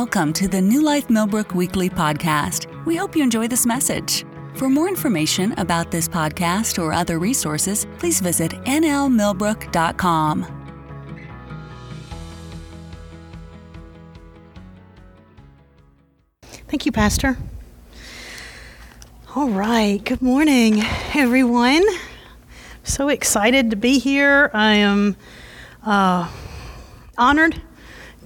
Welcome to the New Life Millbrook Weekly Podcast. We hope you enjoy this message. For more information about this podcast or other resources, please visit nlmillbrook.com. Thank you, Pastor. All right. Good morning, everyone. So excited to be here. I am uh, honored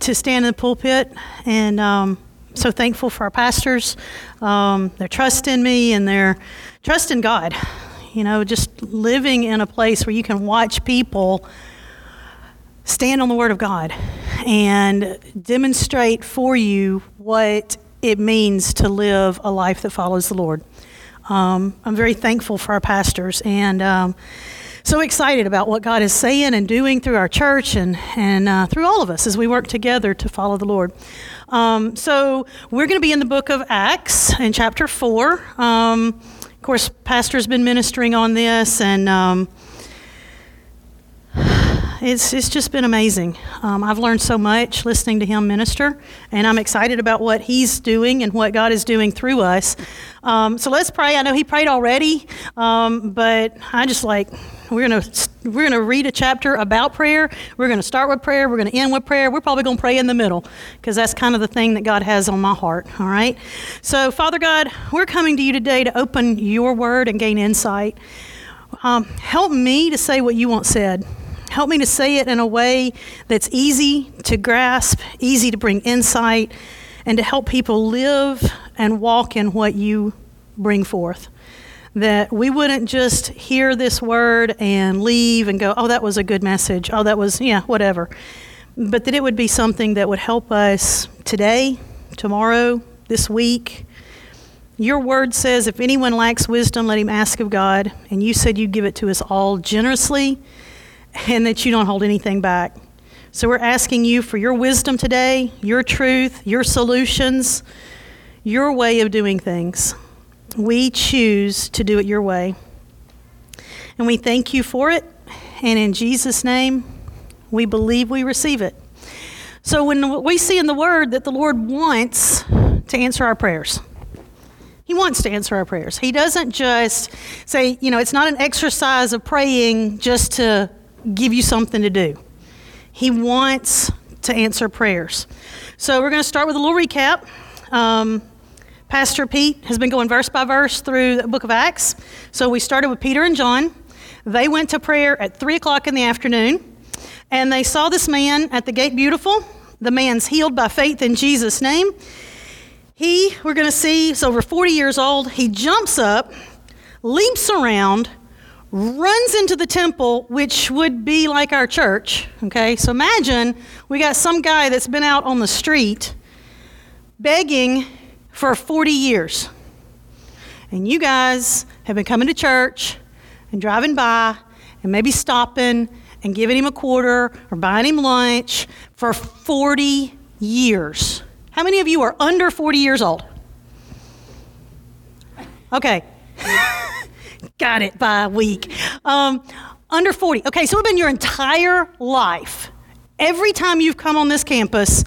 to stand in the pulpit and um, so thankful for our pastors. Um, their trust in me and their trust in God. You know, just living in a place where you can watch people stand on the Word of God and demonstrate for you what it means to live a life that follows the Lord. Um, I'm very thankful for our pastors and um, so excited about what God is saying and doing through our church and, and uh, through all of us as we work together to follow the Lord. Um, so we're going to be in the book of Acts in chapter 4. Um, of course, Pastor's been ministering on this and um, it's, it's just been amazing. Um, I've learned so much listening to him minister, and I'm excited about what he's doing and what God is doing through us. Um, so let's pray. I know he prayed already, um, but I just like we're gonna we're gonna read a chapter about prayer. We're gonna start with prayer. We're gonna end with prayer. We're probably gonna pray in the middle because that's kind of the thing that God has on my heart. All right. So Father God, we're coming to you today to open Your Word and gain insight. Um, help me to say what You want said. Help me to say it in a way that's easy to grasp, easy to bring insight, and to help people live and walk in what you bring forth. That we wouldn't just hear this word and leave and go, oh, that was a good message. Oh, that was, yeah, whatever. But that it would be something that would help us today, tomorrow, this week. Your word says, if anyone lacks wisdom, let him ask of God. And you said you'd give it to us all generously and that you don't hold anything back. So we're asking you for your wisdom today, your truth, your solutions, your way of doing things. We choose to do it your way. And we thank you for it. And in Jesus' name, we believe we receive it. So when we see in the Word that the Lord wants to answer our prayers, He wants to answer our prayers. He doesn't just say, you know, it's not an exercise of praying just to give you something to do. He wants to answer prayers. So we're going to start with a little recap. Um, Pastor Pete has been going verse by verse through the book of Acts. So we started with Peter and John. They went to prayer at 3 o'clock in the afternoon, and they saw this man at the gate beautiful. The man's healed by faith in Jesus' name. He, we're going to see, is over 40 years old. He jumps up, leaps around, runs into the temple, which would be like our church. Okay, so imagine we got some guy that's been out on the street begging for 40 years. And you guys have been coming to church and driving by and maybe stopping and giving him a quarter or buying him lunch for 40 years. How many of you are under 40 years old? Okay. Got it by a week. Um, under 40. Okay, so it's been your entire life. Every time you've come on this campus,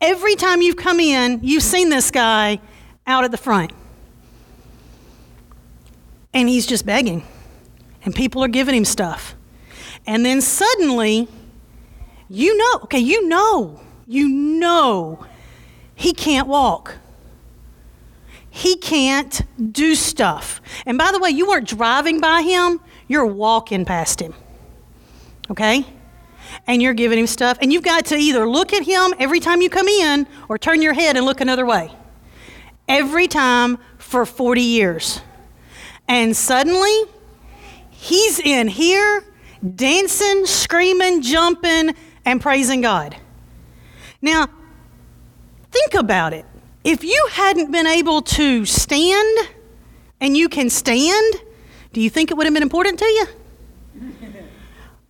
every time you've come in, you've seen this guy out at the front. And he's just begging. And people are giving him stuff. And then suddenly, you know, okay, you know, you know he can't walk he can't do stuff. And by the way, you weren't driving by him, you're walking past him. Okay? And you're giving him stuff. And you've got to either look at him every time you come in or turn your head and look another way. Every time for 40 years. And suddenly, he's in here dancing, screaming, jumping, and praising God. Now, think about it. If you hadn't been able to stand and you can stand, do you think it would have been important to you?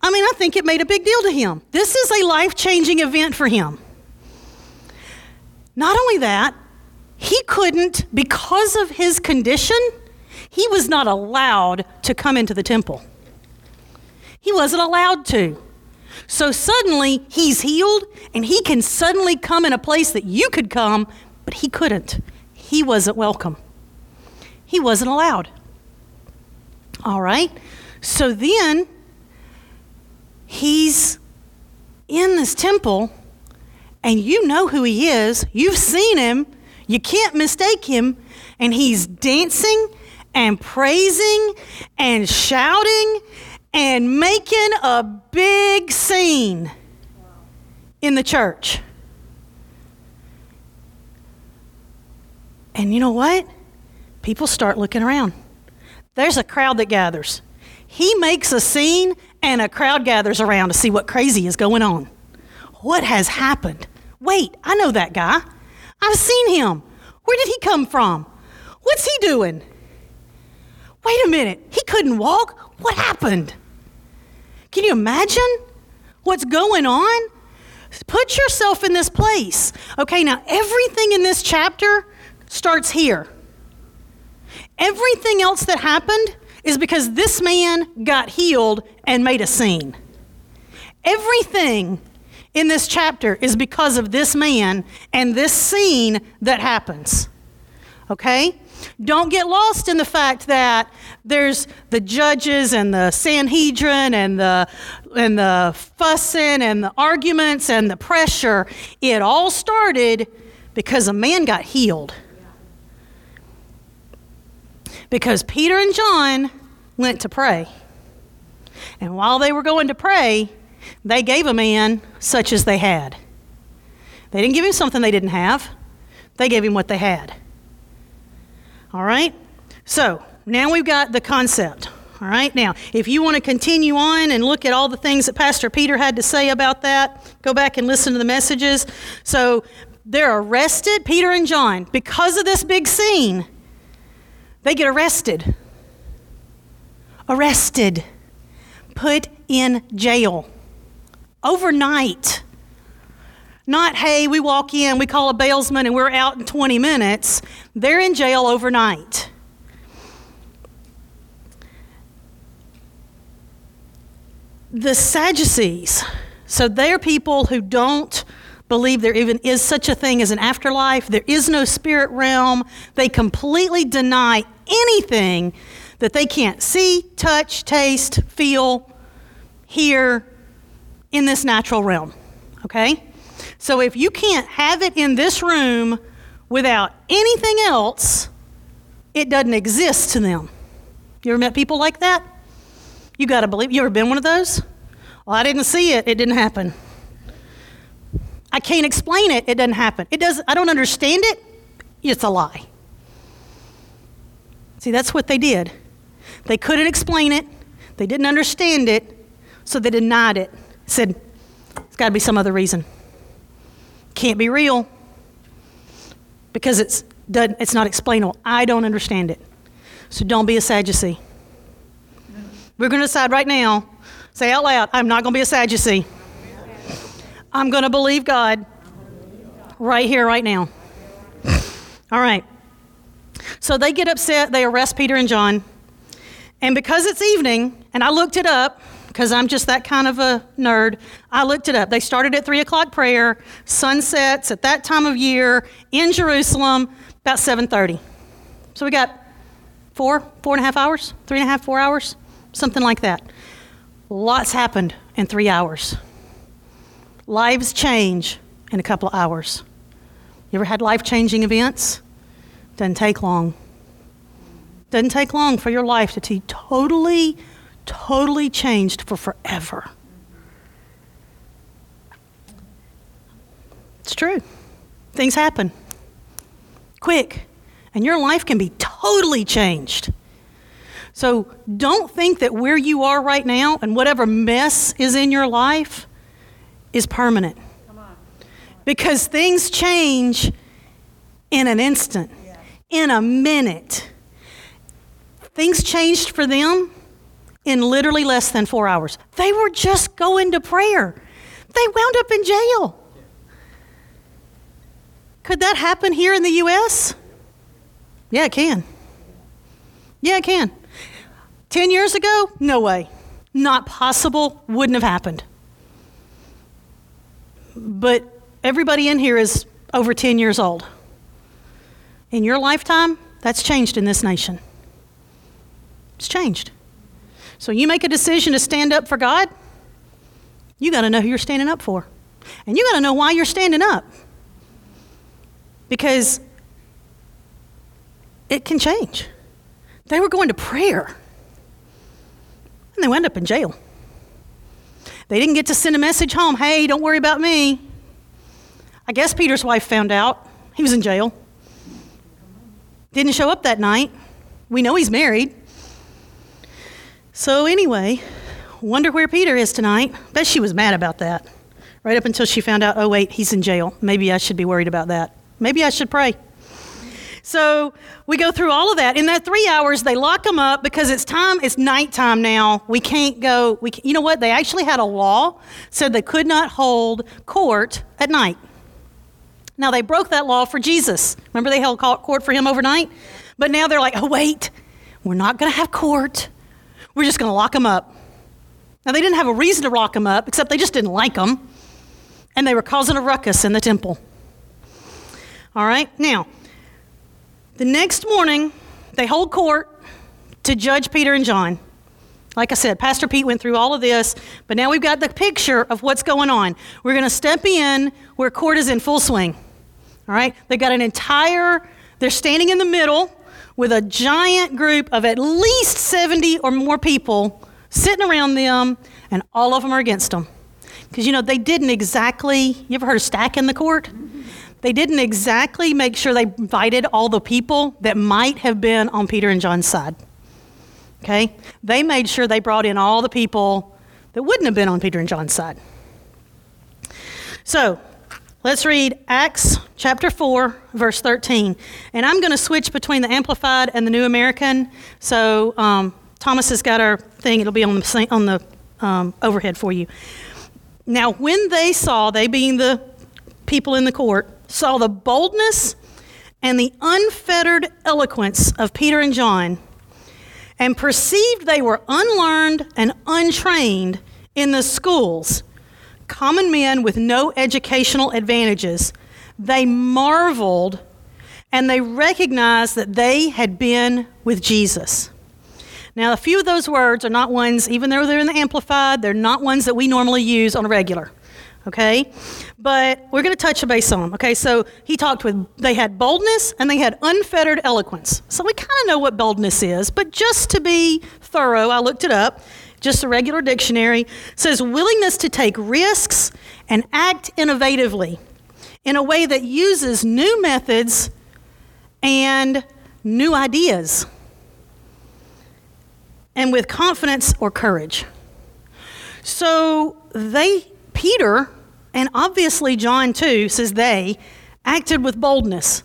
I mean, I think it made a big deal to him. This is a life changing event for him. Not only that, he couldn't, because of his condition, he was not allowed to come into the temple. He wasn't allowed to. So suddenly he's healed and he can suddenly come in a place that you could come, but he couldn't. He wasn't welcome. He wasn't allowed. All right? So then he's in this temple and you know who he is. You've seen him. You can't mistake him. And he's dancing and praising and shouting and making a big scene in the church. And you know what? People start looking around. There's a crowd that gathers. He makes a scene, and a crowd gathers around to see what crazy is going on. What has happened? Wait, I know that guy. I've seen him. Where did he come from? What's he doing? Wait a minute, he couldn't walk? What happened? Can you imagine what's going on? Put yourself in this place. Okay, now everything in this chapter starts here. Everything else that happened is because this man got healed and made a scene. Everything in this chapter is because of this man and this scene that happens. Okay? Don't get lost in the fact that there's the judges and the Sanhedrin and the and the fussing and the arguments and the pressure. It all started because a man got healed. Because Peter and John went to pray. And while they were going to pray, they gave a man such as they had. They didn't give him something they didn't have, they gave him what they had. All right? So now we've got the concept. All right, now, if you want to continue on and look at all the things that Pastor Peter had to say about that, go back and listen to the messages. So they're arrested, Peter and John, because of this big scene. They get arrested. Arrested. Put in jail. Overnight. Not, hey, we walk in, we call a bailsman, and we're out in 20 minutes. They're in jail overnight. The Sadducees, so they're people who don't believe there even is such a thing as an afterlife. There is no spirit realm. They completely deny anything that they can't see, touch, taste, feel, hear in this natural realm. Okay? So if you can't have it in this room without anything else, it doesn't exist to them. You ever met people like that? You got to believe. You ever been one of those? Well, I didn't see it. It didn't happen. I can't explain it. It doesn't happen. It does. I don't understand it. It's a lie. See, that's what they did. They couldn't explain it. They didn't understand it, so they denied it. Said, "It's got to be some other reason." Can't be real because it's, it's not explainable. I don't understand it. So don't be a Sadducee. We're going to decide right now, say out loud, I'm not going to be a Sadducee. I'm going to believe God right here, right now. All right. So they get upset, they arrest Peter and John. And because it's evening, and I looked it up, because I'm just that kind of a nerd. I looked it up. They started at 3 o'clock prayer, sunsets at that time of year in Jerusalem, about 7.30. So we got four, four and a half hours, three and a half, four hours, something like that. Lots happened in three hours. Lives change in a couple of hours. You ever had life changing events? Doesn't take long. Doesn't take long for your life to be totally totally changed for forever. It's true. Things happen quick, and your life can be totally changed. So don't think that where you are right now and whatever mess is in your life is permanent. Because things change in an instant, in a minute. Things changed for them in literally less than four hours. They were just going to prayer, they wound up in jail. Could that happen here in the U.S.? Yeah, it can. Yeah, it can. 10 years ago? No way. Not possible. Wouldn't have happened. But everybody in here is over 10 years old. In your lifetime, that's changed in this nation. It's changed. So you make a decision to stand up for God, you got to know who you're standing up for. And you got to know why you're standing up. Because it can change. They were going to prayer, and they wound up in jail. They didn't get to send a message home hey, don't worry about me. I guess Peter's wife found out. He was in jail. Didn't show up that night. We know he's married. So, anyway, wonder where Peter is tonight. Bet she was mad about that. Right up until she found out, oh, wait, he's in jail. Maybe I should be worried about that. Maybe I should pray. So we go through all of that. In that three hours, they lock them up because it's time, it's nighttime now. We can't go, we can, you know what? They actually had a law said they could not hold court at night. Now they broke that law for Jesus. Remember they held court for him overnight? But now they're like, oh, wait, we're not going to have court. We're just going to lock them up. Now they didn't have a reason to lock them up, except they just didn't like them. And they were causing a ruckus in the temple. All right, now, the next morning, they hold court to judge Peter and John. Like I said, Pastor Pete went through all of this, but now we've got the picture of what's going on. We're going to step in where court is in full swing. All right? They got an entire, they're standing in the middle with a giant group of at least 70 or more people sitting around them, and all of them are against them. Because, you know, they didn't exactly, you ever heard of stacking the court? They didn't exactly make sure they invited all the people that might have been on Peter and John's side. Okay? They made sure they brought in all the people that wouldn't have been on Peter and John's side. So, let's read Acts chapter 4, verse 13. And I'm going to switch between the Amplified and the New American. So, um, Thomas has got our thing, it'll be on the, on the um, overhead for you. Now, when they saw, they being the people in the court, saw the boldness and the unfettered eloquence of Peter and John and perceived they were unlearned and untrained in the schools, common men with no educational advantages, they marveled and they recognized that they had been with Jesus. Now, a few of those words are not ones, even though they're in the Amplified, they're not ones that we normally use on a regular okay? But we're going to touch base on them, okay? So he talked with, they had boldness and they had unfettered eloquence. So we kind of know what boldness is, but just to be thorough, I looked it up. Just a regular dictionary says willingness to take risks and act innovatively in a way that uses new methods and new ideas and with confidence or courage. So they Peter, and obviously John too, says they, acted with boldness.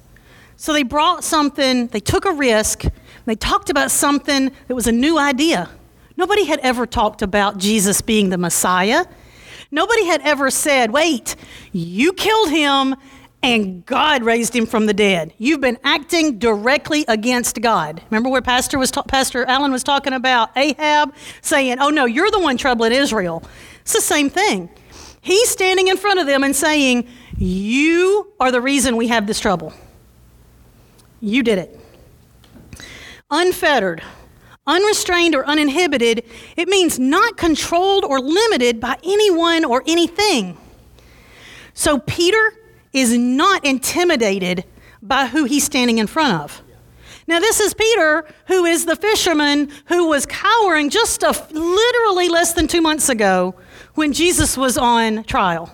So they brought something, they took a risk, they talked about something that was a new idea. Nobody had ever talked about Jesus being the Messiah. Nobody had ever said, wait, you killed him and God raised him from the dead. You've been acting directly against God. Remember where Pastor was ta- Pastor Allen was talking about Ahab saying, "Oh no, you're the one troubling Israel." It's the same thing. He's standing in front of them and saying, You are the reason we have this trouble. You did it. Unfettered, unrestrained, or uninhibited, it means not controlled or limited by anyone or anything. So Peter is not intimidated by who he's standing in front of. Now, this is Peter, who is the fisherman who was cowering just a, literally less than two months ago when Jesus was on trial.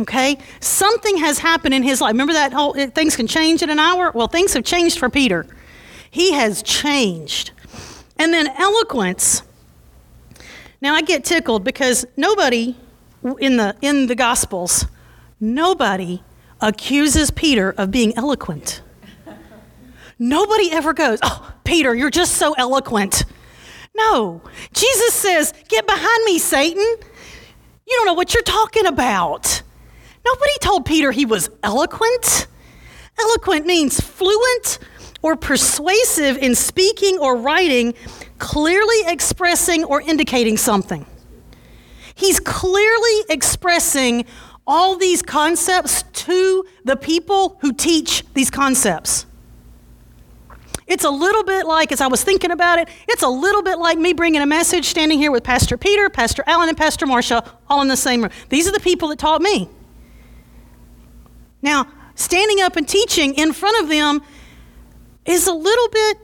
Okay? Something has happened in his life. Remember that whole things can change in an hour? Well, things have changed for Peter. He has changed. And then eloquence. Now I get tickled because nobody in the in the gospels nobody accuses Peter of being eloquent. Nobody ever goes, "Oh, Peter, you're just so eloquent." No. Jesus says, Get behind me, Satan. You don't know what you're talking about. Nobody told Peter he was eloquent. Eloquent means fluent or persuasive in speaking or writing, clearly expressing or indicating something. He's clearly expressing all these concepts to the people who teach these concepts. It's a little bit like, as I was thinking about it, it's a little bit like me bringing a message, standing here with Pastor Peter, Pastor Allen, and Pastor Marcia all in the same room. These are the people that taught me. Now, standing up and teaching in front of them is a little bit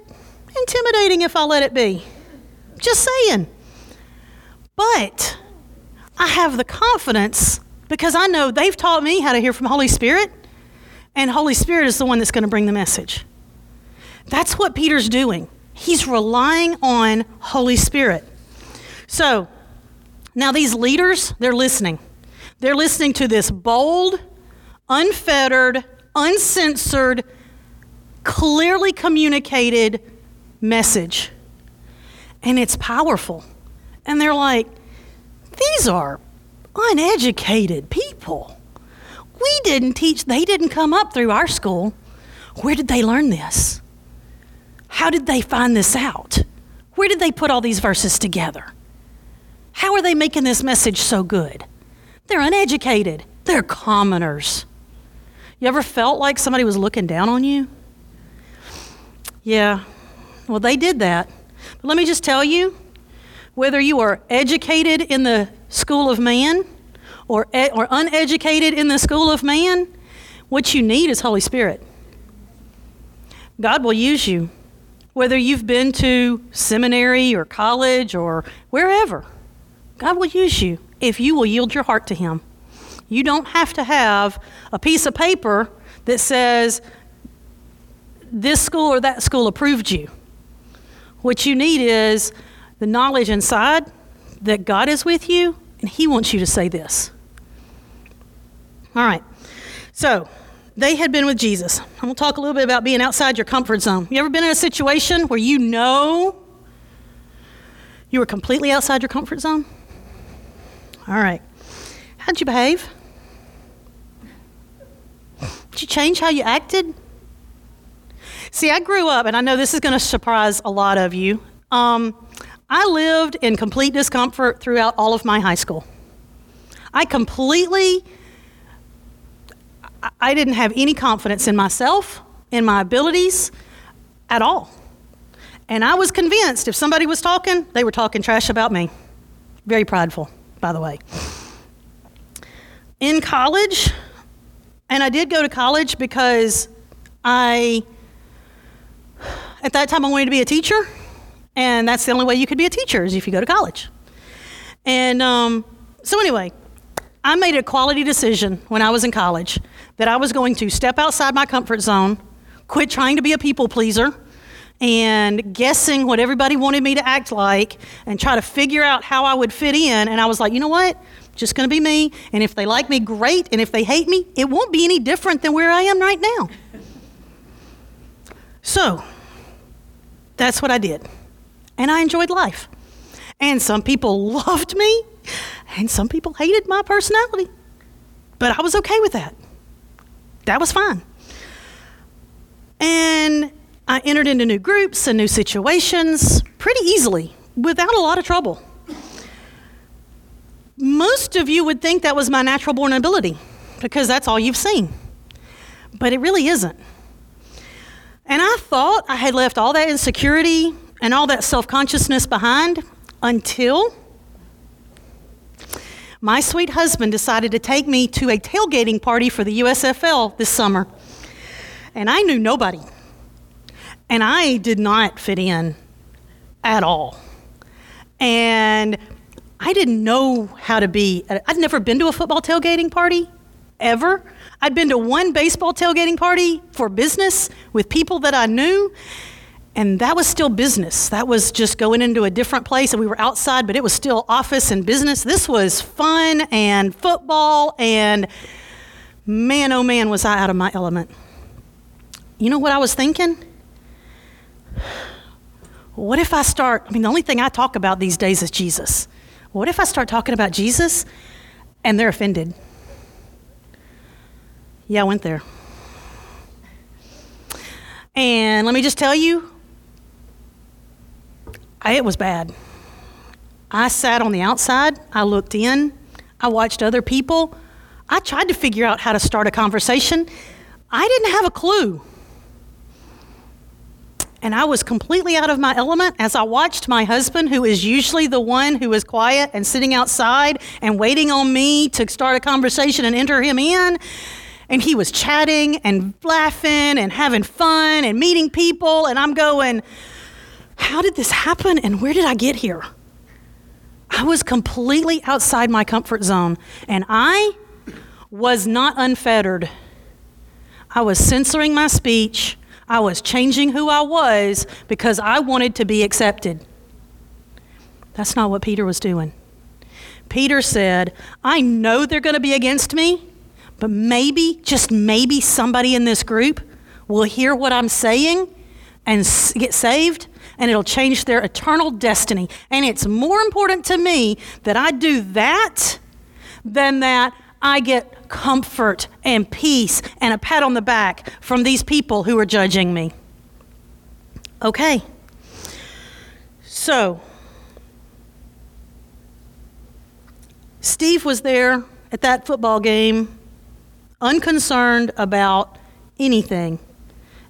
intimidating if I let it be. Just saying. But I have the confidence because I know they've taught me how to hear from Holy Spirit, and Holy Spirit is the one that's going to bring the message. That's what Peter's doing. He's relying on Holy Spirit. So, now these leaders, they're listening. They're listening to this bold, unfettered, uncensored, clearly communicated message. And it's powerful. And they're like, these are uneducated people. We didn't teach, they didn't come up through our school. Where did they learn this? How did they find this out? Where did they put all these verses together? How are they making this message so good? They're uneducated, they're commoners. You ever felt like somebody was looking down on you? Yeah, well, they did that. But let me just tell you whether you are educated in the school of man or, or uneducated in the school of man, what you need is Holy Spirit. God will use you, whether you've been to seminary or college or wherever. God will use you if you will yield your heart to Him. You don't have to have a piece of paper that says this school or that school approved you. What you need is the knowledge inside that God is with you and He wants you to say this. All right. So, they had been with Jesus. I'm going to talk a little bit about being outside your comfort zone. You ever been in a situation where you know you were completely outside your comfort zone? All right. How'd you behave? Did you change how you acted? See, I grew up, and I know this is going to surprise a lot of you. Um, I lived in complete discomfort throughout all of my high school. I completely, I didn't have any confidence in myself, in my abilities at all. And I was convinced if somebody was talking, they were talking trash about me. Very prideful, by the way. In college, and I did go to college because I at that time, I wanted to be a teacher, and that's the only way you could be a teacher is if you go to college. And um, so, anyway, I made a quality decision when I was in college that I was going to step outside my comfort zone, quit trying to be a people pleaser, and guessing what everybody wanted me to act like, and try to figure out how I would fit in. And I was like, you know what? Just going to be me. And if they like me, great. And if they hate me, it won't be any different than where I am right now. So, that's what I did. And I enjoyed life. And some people loved me, and some people hated my personality. But I was okay with that. That was fine. And I entered into new groups and new situations pretty easily without a lot of trouble. Most of you would think that was my natural born ability because that's all you've seen. But it really isn't. And I thought I had left all that insecurity and all that self consciousness behind until my sweet husband decided to take me to a tailgating party for the USFL this summer. And I knew nobody. And I did not fit in at all. And I didn't know how to be, I'd never been to a football tailgating party ever. I'd been to one baseball tailgating party for business with people that I knew, and that was still business. That was just going into a different place, and we were outside, but it was still office and business. This was fun and football, and man, oh man, was I out of my element. You know what I was thinking? What if I start? I mean, the only thing I talk about these days is Jesus. What if I start talking about Jesus and they're offended? Yeah, I went there. And let me just tell you, it was bad. I sat on the outside, I looked in, I watched other people. I tried to figure out how to start a conversation. I didn't have a clue. And I was completely out of my element as I watched my husband, who is usually the one who is quiet and sitting outside and waiting on me to start a conversation and enter him in. And he was chatting and laughing and having fun and meeting people. And I'm going, How did this happen? And where did I get here? I was completely outside my comfort zone. And I was not unfettered. I was censoring my speech. I was changing who I was because I wanted to be accepted. That's not what Peter was doing. Peter said, I know they're going to be against me, but maybe, just maybe, somebody in this group will hear what I'm saying and get saved, and it'll change their eternal destiny. And it's more important to me that I do that than that I get comfort and peace and a pat on the back from these people who are judging me. Okay. So, Steve was there at that football game, unconcerned about anything,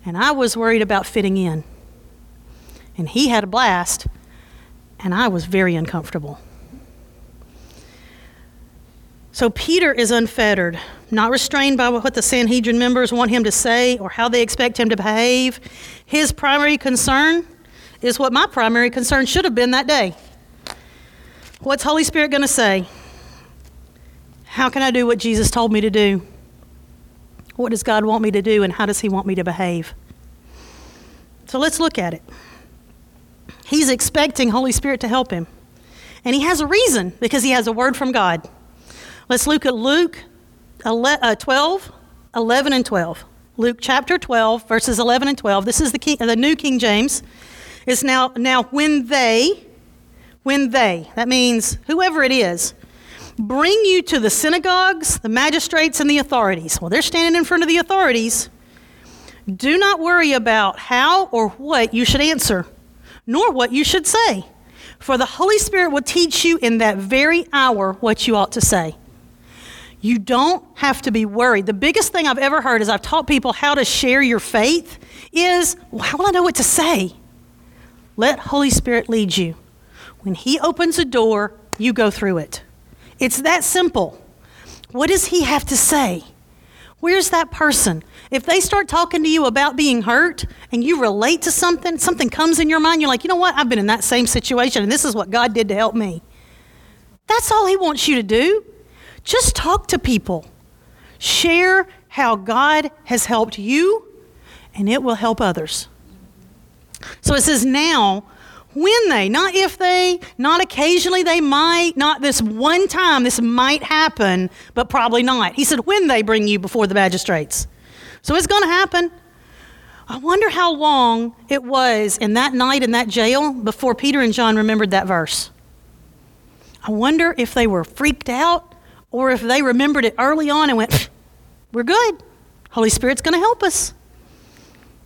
and I was worried about fitting in. And he had a blast, and I was very uncomfortable. So Peter is unfettered, not restrained by what the Sanhedrin members want him to say or how they expect him to behave. His primary concern is what my primary concern should have been that day. What's Holy Spirit going to say? How can I do what Jesus told me to do? What does God want me to do, and how does He want me to behave? So let's look at it. He's expecting Holy Spirit to help him. And he has a reason because he has a word from God. Let's look at Luke uh, 12, 11, and 12. Luke chapter 12, verses 11 and 12. This is the, King, the New King James. It's now, now when they, when they, that means whoever it is, bring you to the synagogues, the magistrates, and the authorities. Well, they're standing in front of the authorities. Do not worry about how or what you should answer, nor what you should say, for the Holy Spirit will teach you in that very hour what you ought to say. You don't have to be worried. The biggest thing I've ever heard is I've taught people how to share your faith is, well, how will I know what to say? Let Holy Spirit lead you. When He opens a door, you go through it. It's that simple. What does He have to say? Where's that person? If they start talking to you about being hurt and you relate to something, something comes in your mind, you're like, you know what? I've been in that same situation and this is what God did to help me. That's all He wants you to do. Just talk to people. Share how God has helped you, and it will help others. So it says now, when they, not if they, not occasionally they might, not this one time this might happen, but probably not. He said, when they bring you before the magistrates. So it's going to happen. I wonder how long it was in that night in that jail before Peter and John remembered that verse. I wonder if they were freaked out or if they remembered it early on and went, we're good. Holy Spirit's going to help us.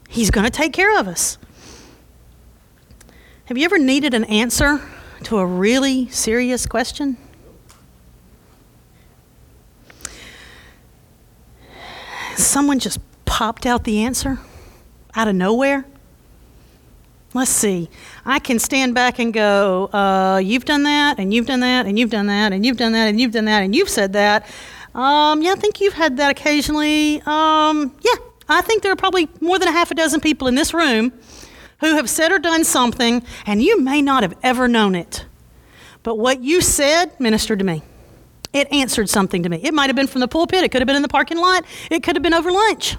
He's going to take care of us. Have you ever needed an answer to a really serious question? Someone just popped out the answer out of nowhere. Let's see. I can stand back and go, uh, you've done that, and you've done that, and you've done that, and you've done that, and you've done that, and you've said that. Um, yeah, I think you've had that occasionally. Um, yeah, I think there are probably more than a half a dozen people in this room who have said or done something, and you may not have ever known it. But what you said ministered to me. It answered something to me. It might have been from the pulpit, it could have been in the parking lot, it could have been over lunch.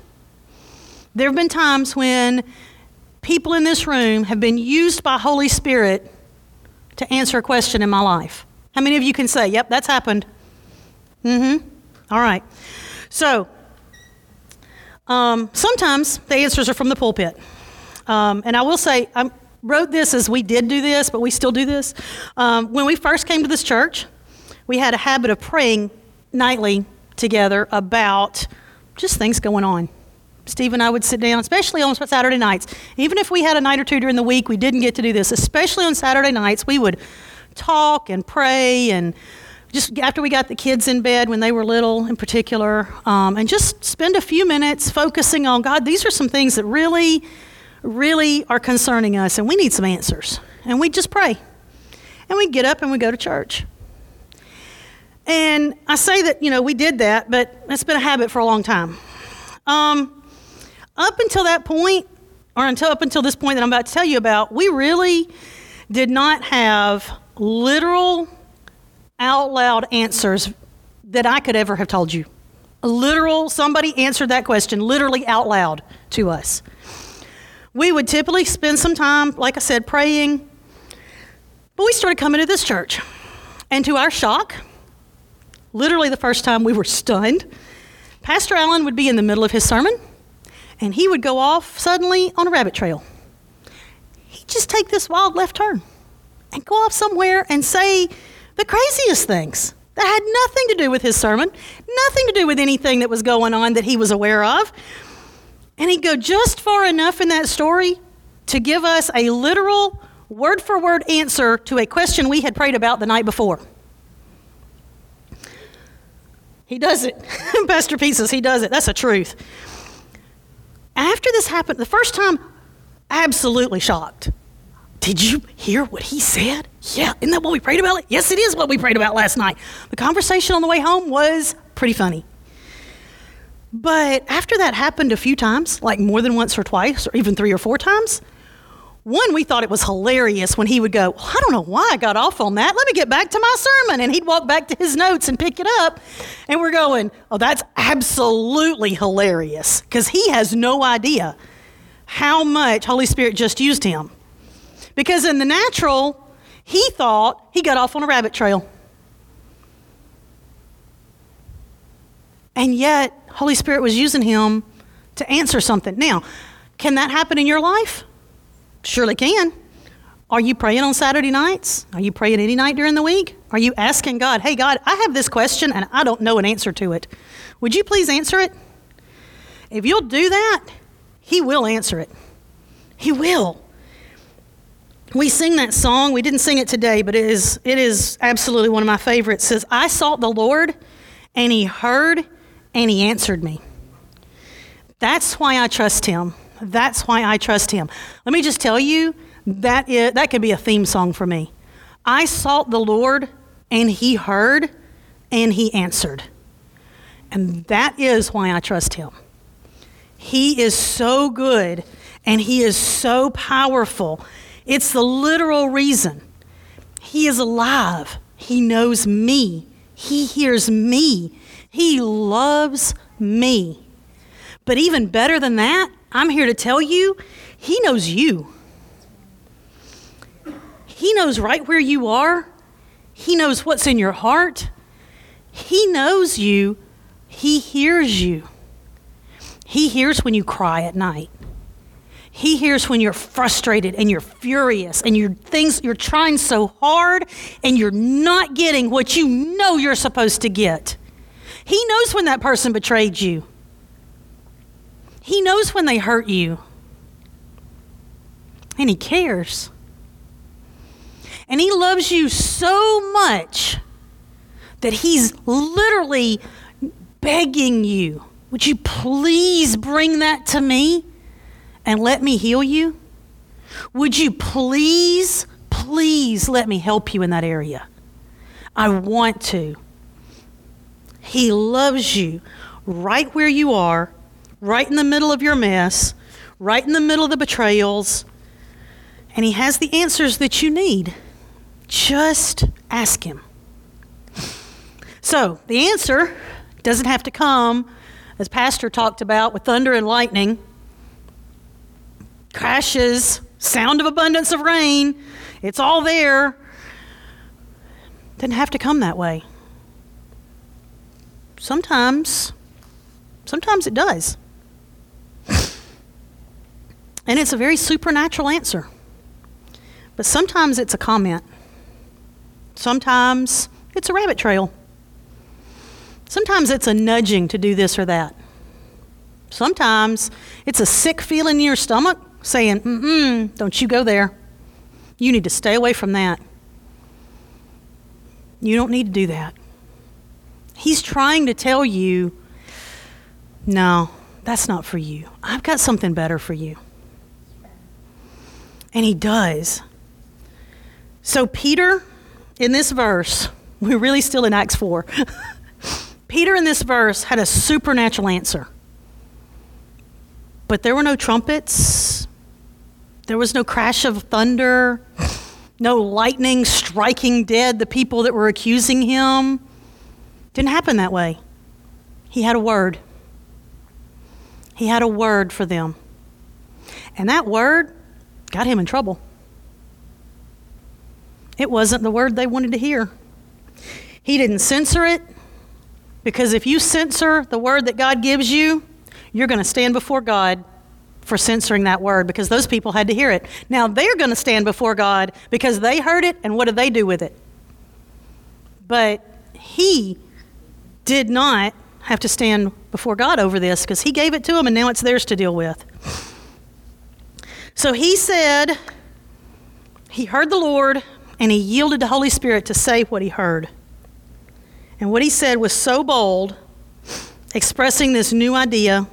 There have been times when people in this room have been used by Holy Spirit to answer a question in my life? How many of you can say, yep, that's happened? Mm hmm. All right. So, um, sometimes the answers are from the pulpit. Um, and I will say, I wrote this as we did do this, but we still do this. Um, when we first came to this church, we had a habit of praying nightly together about just things going on. Steve and I would sit down, especially on Saturday nights. Even if we had a night or two during the week, we didn't get to do this. Especially on Saturday nights, we would talk and pray and just after we got the kids in bed when they were little in particular, um, and just spend a few minutes focusing on God, these are some things that really, really are concerning us, and we need some answers. And we just pray. And we get up and we go to church. And I say that, you know, we did that, but it's been a habit for a long time. Um, up until that point, or until up until this point that I'm about to tell you about, we really did not have literal, out loud answers that I could ever have told you. Literal, somebody answered that question literally out loud to us. We would typically spend some time, like I said, praying, but we started coming to this church. And to our shock, literally the first time we were stunned, Pastor Allen would be in the middle of his sermon and he would go off suddenly on a rabbit trail. He'd just take this wild left turn and go off somewhere and say the craziest things that had nothing to do with his sermon, nothing to do with anything that was going on that he was aware of. And he'd go just far enough in that story to give us a literal, word for word answer to a question we had prayed about the night before. He does it. Pastor Pieces, he does it. That's a truth. After this happened, the first time, absolutely shocked. Did you hear what he said? Yeah, isn't that what we prayed about? Yes, it is what we prayed about last night. The conversation on the way home was pretty funny. But after that happened a few times, like more than once or twice, or even three or four times, one, we thought it was hilarious when he would go, well, I don't know why I got off on that. Let me get back to my sermon. And he'd walk back to his notes and pick it up. And we're going, oh, that's absolutely hilarious because he has no idea how much Holy Spirit just used him. Because in the natural, he thought he got off on a rabbit trail. And yet, Holy Spirit was using him to answer something. Now, can that happen in your life? Surely can. Are you praying on Saturday nights? Are you praying any night during the week? Are you asking God, hey, God, I have this question and I don't know an answer to it. Would you please answer it? If you'll do that, He will answer it. He will. We sing that song. We didn't sing it today, but it is, it is absolutely one of my favorites. It says, I sought the Lord, and He heard, and He answered me. That's why I trust Him. That's why I trust him. Let me just tell you, that, is, that could be a theme song for me. I sought the Lord, and he heard, and he answered. And that is why I trust him. He is so good, and he is so powerful. It's the literal reason. He is alive. He knows me. He hears me. He loves me. But even better than that, I'm here to tell you, He knows you. He knows right where you are. He knows what's in your heart. He knows you. He hears you. He hears when you cry at night. He hears when you're frustrated and you're furious and you're things you're trying so hard and you're not getting what you know you're supposed to get. He knows when that person betrayed you. He knows when they hurt you. And He cares. And He loves you so much that He's literally begging you Would you please bring that to me and let me heal you? Would you please, please let me help you in that area? I want to. He loves you right where you are right in the middle of your mess, right in the middle of the betrayals, and He has the answers that you need. Just ask Him. So, the answer doesn't have to come, as Pastor talked about, with thunder and lightning, crashes, sound of abundance of rain. It's all there. Doesn't have to come that way. Sometimes, sometimes it does. And it's a very supernatural answer. But sometimes it's a comment. Sometimes it's a rabbit trail. Sometimes it's a nudging to do this or that. Sometimes it's a sick feeling in your stomach saying, mm don't you go there. You need to stay away from that. You don't need to do that. He's trying to tell you, no, that's not for you. I've got something better for you. And he does. So, Peter, in this verse, we're really still in Acts 4. Peter, in this verse, had a supernatural answer. But there were no trumpets, there was no crash of thunder, no lightning striking dead the people that were accusing him. Didn't happen that way. He had a word. He had a word for them. And that word got him in trouble. It wasn't the word they wanted to hear. He didn't censor it because if you censor the word that God gives you, you're going to stand before God for censoring that word because those people had to hear it. Now they're going to stand before God because they heard it, and what did they do with it? But he did not have to stand before God over this because he gave it to them, and now it's theirs to deal with. So he said, he heard the Lord, and he yielded to Holy Spirit to say what he heard. And what he said was so bold, expressing this new idea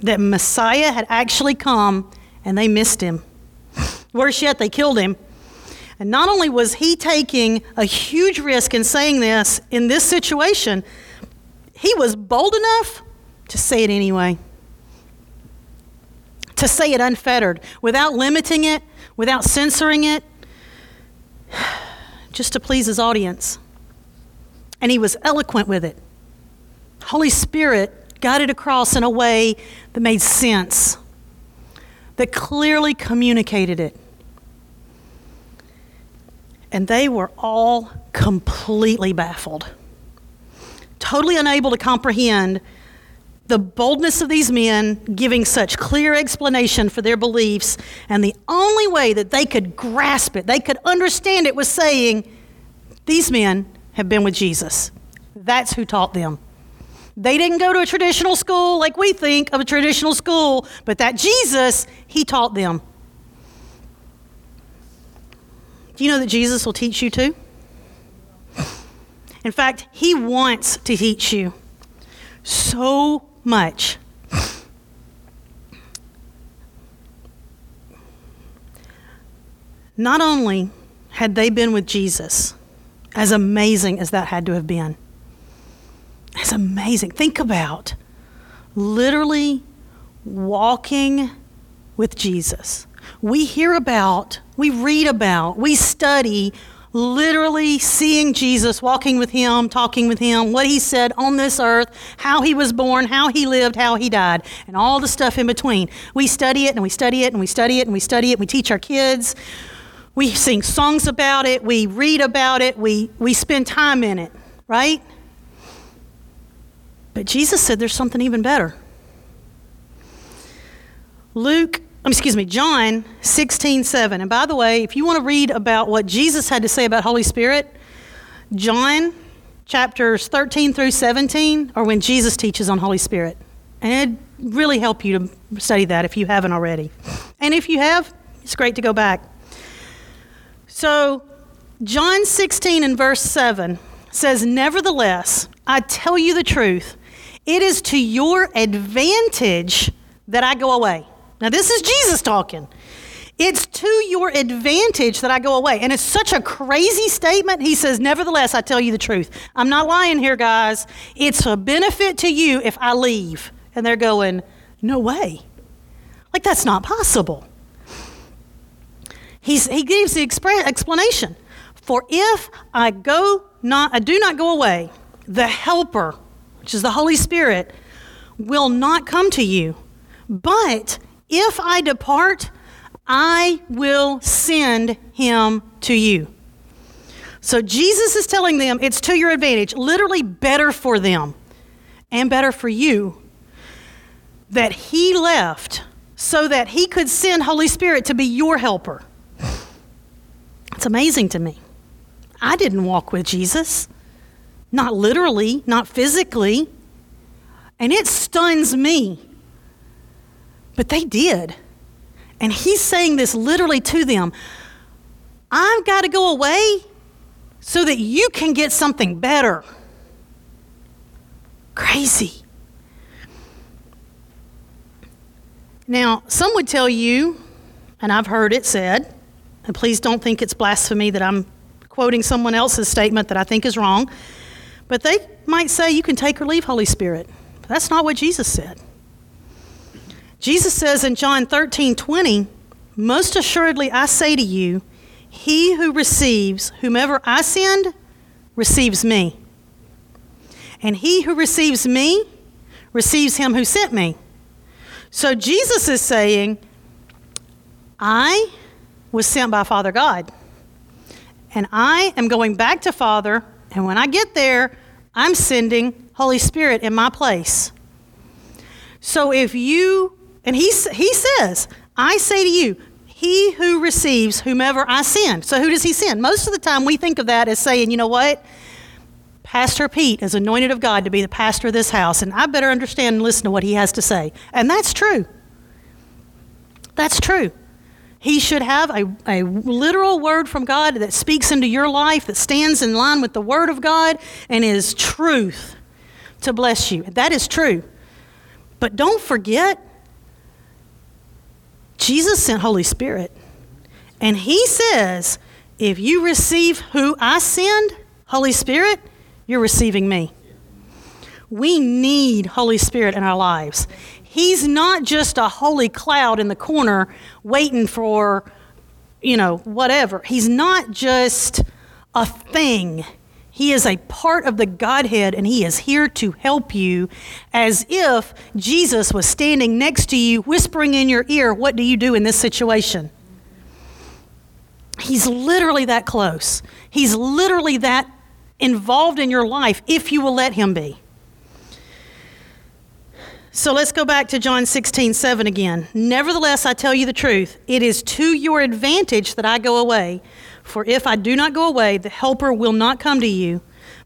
that Messiah had actually come and they missed him. Worse yet, they killed him. And not only was he taking a huge risk in saying this in this situation, he was bold enough to say it anyway. To say it unfettered, without limiting it, without censoring it, just to please his audience and he was eloquent with it. Holy Spirit got it across in a way that made sense, that clearly communicated it. And they were all completely baffled, totally unable to comprehend the boldness of these men giving such clear explanation for their beliefs. And the only way that they could grasp it, they could understand it, was saying, These men have been with Jesus. That's who taught them. They didn't go to a traditional school like we think of a traditional school, but that Jesus, he taught them. Do you know that Jesus will teach you too? In fact, he wants to teach you so much. Not only had they been with Jesus, as amazing as that had to have been. It's amazing. Think about literally walking with Jesus. We hear about, we read about, we study literally seeing Jesus, walking with him, talking with him, what he said on this earth, how he was born, how he lived, how he died, and all the stuff in between. We study it and we study it and we study it and we study it and we teach our kids we sing songs about it, we read about it, we, we spend time in it, right? But Jesus said there's something even better. Luke, excuse me, John 16, 7. And by the way, if you want to read about what Jesus had to say about Holy Spirit, John chapters 13 through 17 are when Jesus teaches on Holy Spirit. And it'd really help you to study that if you haven't already. And if you have, it's great to go back. So, John 16 and verse 7 says, Nevertheless, I tell you the truth, it is to your advantage that I go away. Now, this is Jesus talking. It's to your advantage that I go away. And it's such a crazy statement. He says, Nevertheless, I tell you the truth. I'm not lying here, guys. It's a benefit to you if I leave. And they're going, No way. Like, that's not possible. He's, he gives the explanation. For if I go not, I do not go away, the Helper, which is the Holy Spirit, will not come to you. But if I depart, I will send him to you. So Jesus is telling them it's to your advantage, literally better for them and better for you that he left so that he could send Holy Spirit to be your helper. It's amazing to me. I didn't walk with Jesus, not literally, not physically, and it stuns me. But they did. And he's saying this literally to them I've got to go away so that you can get something better. Crazy. Now, some would tell you, and I've heard it said, and please don't think it's blasphemy that I'm quoting someone else's statement that I think is wrong, but they might say you can take or leave Holy Spirit. That's not what Jesus said. Jesus says in John 13 20, Most assuredly I say to you, he who receives whomever I send receives me. And he who receives me receives him who sent me. So Jesus is saying, I was sent by Father God. And I am going back to Father, and when I get there, I'm sending Holy Spirit in my place. So if you, and he, he says, I say to you, he who receives whomever I send. So who does he send? Most of the time we think of that as saying, you know what? Pastor Pete is anointed of God to be the pastor of this house, and I better understand and listen to what he has to say. And that's true. That's true. He should have a, a literal word from God that speaks into your life, that stands in line with the word of God and is truth to bless you. That is true. But don't forget, Jesus sent Holy Spirit. And He says, if you receive who I send, Holy Spirit, you're receiving me. We need Holy Spirit in our lives. He's not just a holy cloud in the corner waiting for, you know, whatever. He's not just a thing. He is a part of the Godhead and He is here to help you as if Jesus was standing next to you, whispering in your ear, What do you do in this situation? He's literally that close. He's literally that involved in your life if you will let him be. So let's go back to John 16, 7 again. Nevertheless, I tell you the truth. It is to your advantage that I go away. For if I do not go away, the Helper will not come to you.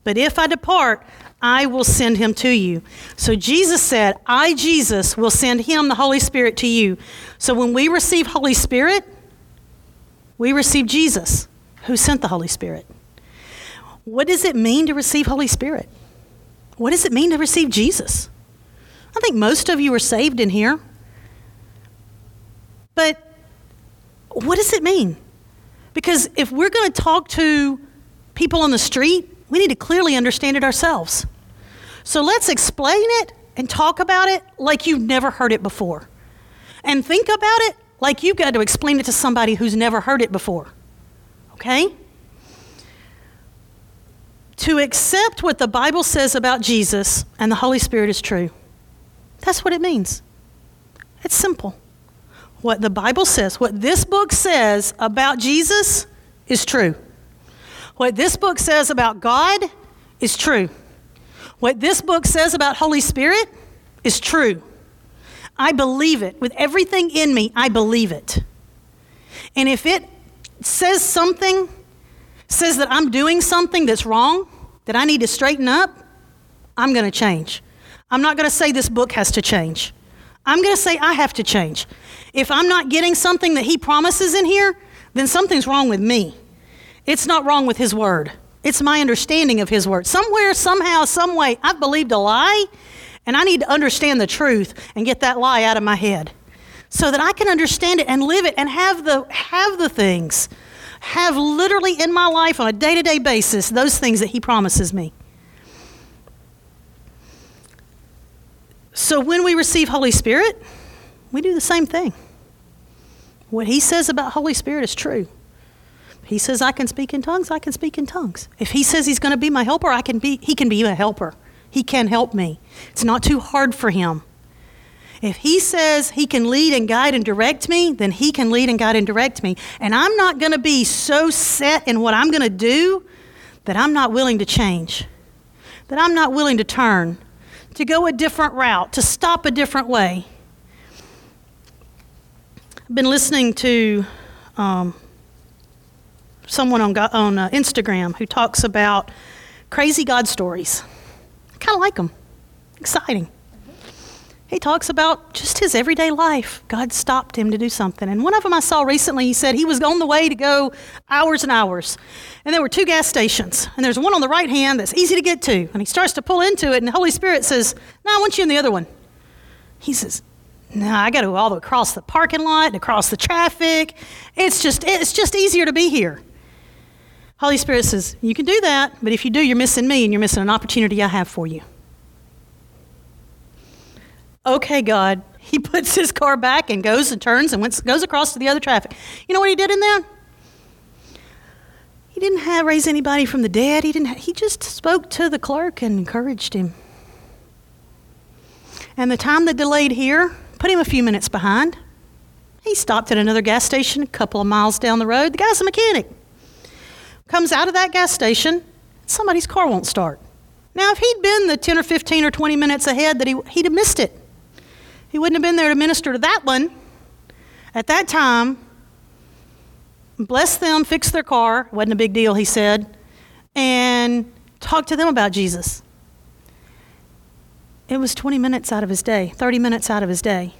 But if I depart, I will send him to you. So Jesus said, I, Jesus, will send him, the Holy Spirit, to you. So when we receive Holy Spirit, we receive Jesus, who sent the Holy Spirit. What does it mean to receive Holy Spirit? What does it mean to receive Jesus? I think most of you are saved in here. But what does it mean? Because if we're going to talk to people on the street, we need to clearly understand it ourselves. So let's explain it and talk about it like you've never heard it before. And think about it like you've got to explain it to somebody who's never heard it before. Okay? to accept what the Bible says about Jesus and the Holy Spirit is true. That's what it means. It's simple. What the Bible says, what this book says about Jesus is true. What this book says about God is true. What this book says about Holy Spirit is true. I believe it. With everything in me, I believe it. And if it says something says that I'm doing something that's wrong, that I need to straighten up, I'm going to change. I'm not going to say this book has to change. I'm going to say I have to change. If I'm not getting something that he promises in here, then something's wrong with me. It's not wrong with his word. It's my understanding of his word. Somewhere, somehow, some way, I've believed a lie, and I need to understand the truth and get that lie out of my head so that I can understand it and live it and have the, have the things have literally in my life on a day to day basis those things that He promises me. So when we receive Holy Spirit, we do the same thing. What He says about Holy Spirit is true. He says I can speak in tongues, I can speak in tongues. If He says He's going to be my helper, I can be, He can be a helper. He can help me. It's not too hard for Him. If he says he can lead and guide and direct me, then he can lead and guide and direct me. And I'm not going to be so set in what I'm going to do that I'm not willing to change, that I'm not willing to turn, to go a different route, to stop a different way. I've been listening to um, someone on, on uh, Instagram who talks about crazy God stories. I kind of like them, exciting. he talks about just his everyday life. God stopped him to do something. And one of them I saw recently, he said he was on the way to go hours and hours. And there were two gas stations. And there's one on the right hand that's easy to get to. And he starts to pull into it, and the Holy Spirit says, No, I want you in the other one. He says, No, I got to go all the way across the parking lot and across the traffic. It's just, it's just easier to be here. Holy Spirit says, You can do that, but if you do, you're missing me and you're missing an opportunity I have for you okay, God. He puts his car back and goes and turns and went, goes across to the other traffic. You know what he did in there? He didn't have, raise anybody from the dead. He, didn't, he just spoke to the clerk and encouraged him. And the time that delayed here put him a few minutes behind. He stopped at another gas station a couple of miles down the road. The guy's a mechanic. Comes out of that gas station, somebody's car won't start. Now, if he'd been the 10 or 15 or 20 minutes ahead, that he, he'd have missed it. He wouldn't have been there to minister to that one at that time. Bless them, fix their car, wasn't a big deal, he said, and talk to them about Jesus. It was 20 minutes out of his day, 30 minutes out of his day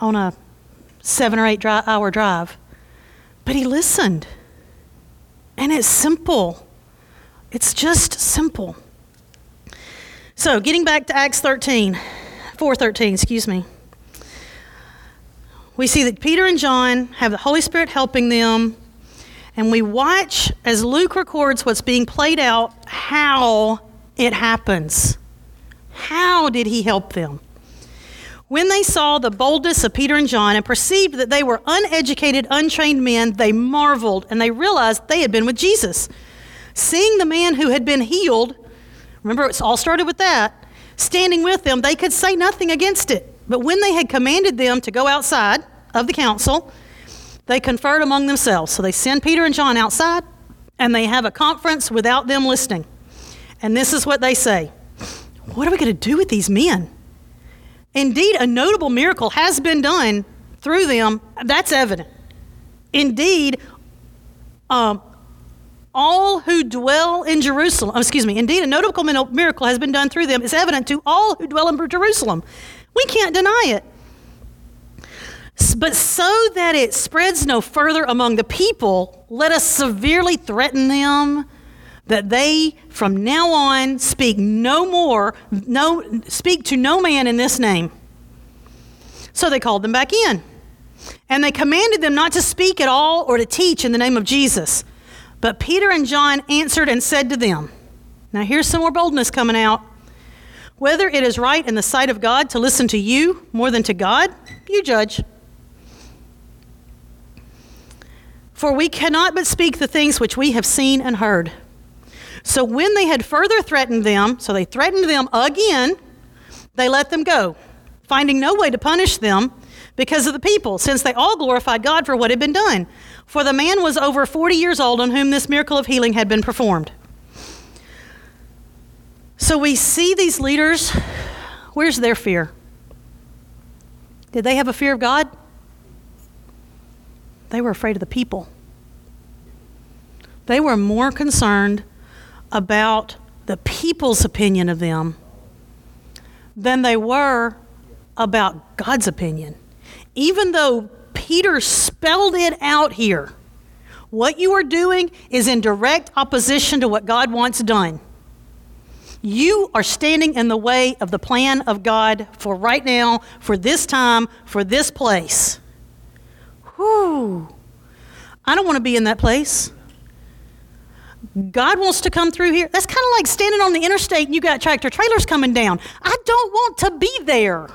on a seven or eight dri- hour drive. But he listened. And it's simple. It's just simple. So, getting back to Acts 13. 4:13, excuse me. We see that Peter and John have the Holy Spirit helping them, and we watch as Luke records what's being played out how it happens. How did he help them? When they saw the boldness of Peter and John and perceived that they were uneducated, untrained men, they marveled and they realized they had been with Jesus. Seeing the man who had been healed, remember it all started with that, standing with them, they could say nothing against it. But when they had commanded them to go outside of the council, they conferred among themselves. So they send Peter and John outside, and they have a conference without them listening. And this is what they say What are we going to do with these men? Indeed, a notable miracle has been done through them. That's evident. Indeed, um, all who dwell in Jerusalem, oh, excuse me, indeed, a notable miracle has been done through them is evident to all who dwell in Jerusalem. We can't deny it. But so that it spreads no further among the people, let us severely threaten them that they from now on speak no more, no, speak to no man in this name. So they called them back in. And they commanded them not to speak at all or to teach in the name of Jesus. But Peter and John answered and said to them, Now here's some more boldness coming out. Whether it is right in the sight of God to listen to you more than to God, you judge. For we cannot but speak the things which we have seen and heard. So when they had further threatened them, so they threatened them again, they let them go, finding no way to punish them because of the people, since they all glorified God for what had been done. For the man was over 40 years old on whom this miracle of healing had been performed. So we see these leaders. Where's their fear? Did they have a fear of God? They were afraid of the people. They were more concerned about the people's opinion of them than they were about God's opinion even though Peter spelled it out here, what you are doing is in direct opposition to what God wants done. You are standing in the way of the plan of God for right now, for this time, for this place. Whew. I don't want to be in that place. God wants to come through here. That's kind of like standing on the interstate and you got tractor trailers coming down. I don't want to be there.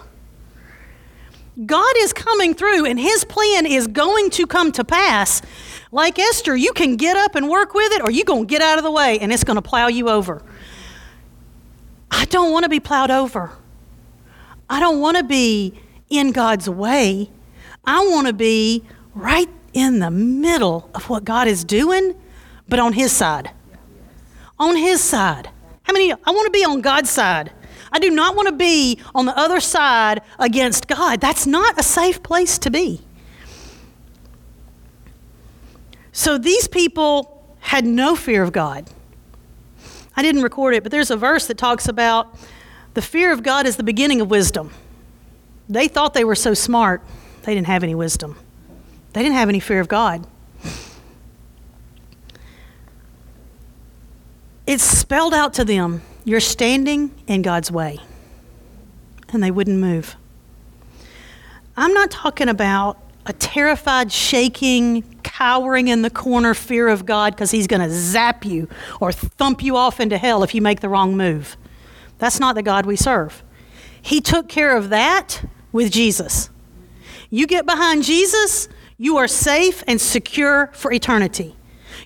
God is coming through and his plan is going to come to pass. Like Esther, you can get up and work with it or you're going to get out of the way and it's going to plow you over. I don't want to be plowed over. I don't want to be in God's way. I want to be right in the middle of what God is doing, but on his side. On his side. How many? I want to be on God's side. I do not want to be on the other side against God. That's not a safe place to be. So these people had no fear of God. I didn't record it, but there's a verse that talks about the fear of God is the beginning of wisdom. They thought they were so smart, they didn't have any wisdom. They didn't have any fear of God. It's spelled out to them you're standing in God's way. And they wouldn't move. I'm not talking about a terrified, shaking, cowering in the corner fear of God because he's going to zap you or thump you off into hell if you make the wrong move. That's not the God we serve. He took care of that with Jesus. You get behind Jesus, you are safe and secure for eternity.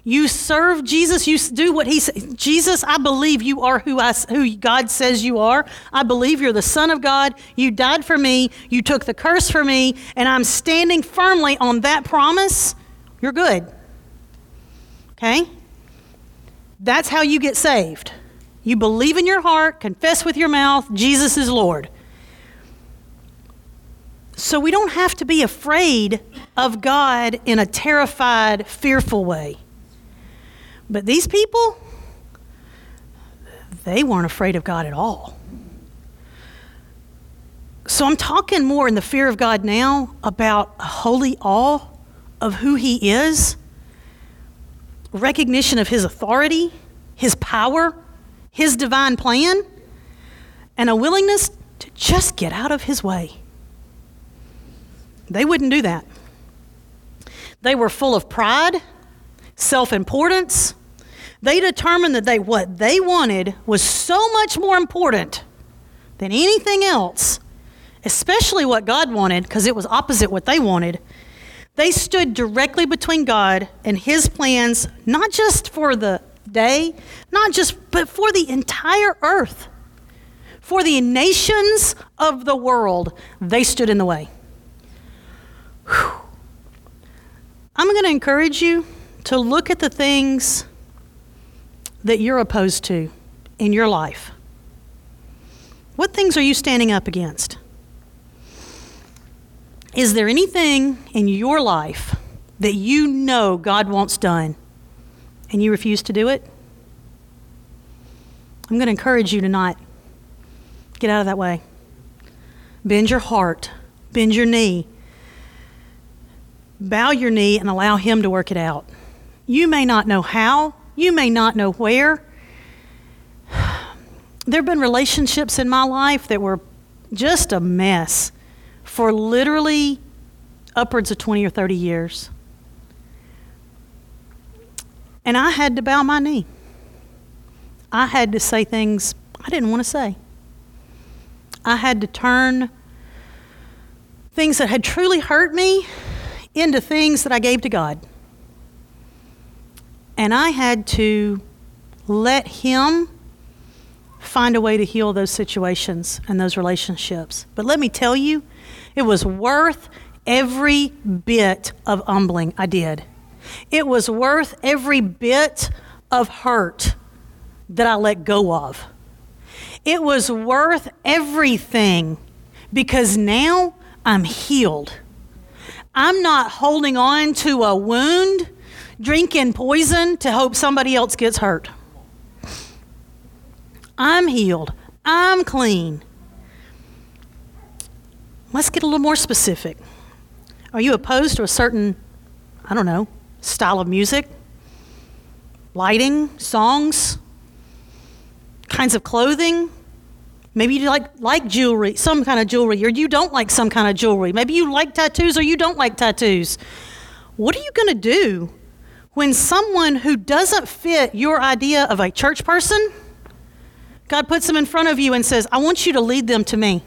You serve Jesus. You do what He says. Jesus, I believe you are who, I, who God says you are. I believe you're the Son of God. You died for me. You took the curse for me. And I'm standing firmly on that promise. You're good. Okay? That's how you get saved. You believe in your heart, confess with your mouth, Jesus is Lord. So we don't have to be afraid of God in a terrified, fearful way. But these people, they weren't afraid of God at all. So I'm talking more in the fear of God now about a holy awe of who He is, recognition of His authority, His power, His divine plan, and a willingness to just get out of His way. They wouldn't do that. They were full of pride, self importance, they determined that they, what they wanted was so much more important than anything else, especially what God wanted, because it was opposite what they wanted. They stood directly between God and His plans, not just for the day, not just, but for the entire earth. For the nations of the world, they stood in the way. Whew. I'm going to encourage you to look at the things that you're opposed to in your life? What things are you standing up against? Is there anything in your life that you know God wants done and you refuse to do it? I'm going to encourage you to not get out of that way. Bend your heart, bend your knee, bow your knee, and allow Him to work it out. You may not know how, you may not know where. There have been relationships in my life that were just a mess for literally upwards of 20 or 30 years. And I had to bow my knee. I had to say things I didn't want to say. I had to turn things that had truly hurt me into things that I gave to God. And I had to let Him find a way to heal those situations and those relationships. But let me tell you, it was worth every bit of humbling I did. It was worth every bit of hurt that I let go of. It was worth everything because now I'm healed. I'm not holding on to a wound drinking poison to hope somebody else gets hurt. I'm healed. I'm clean. Let's get a little more specific. Are you opposed to a certain, I don't know, style of music, lighting, songs, kinds of clothing? Maybe you like, like jewelry, some kind of jewelry, or you don't like some kind of jewelry. Maybe you like tattoos or you don't like tattoos. What are you going to do when someone who doesn't fit your idea of a church person, God puts them in front of you and says, I want you to lead them to me.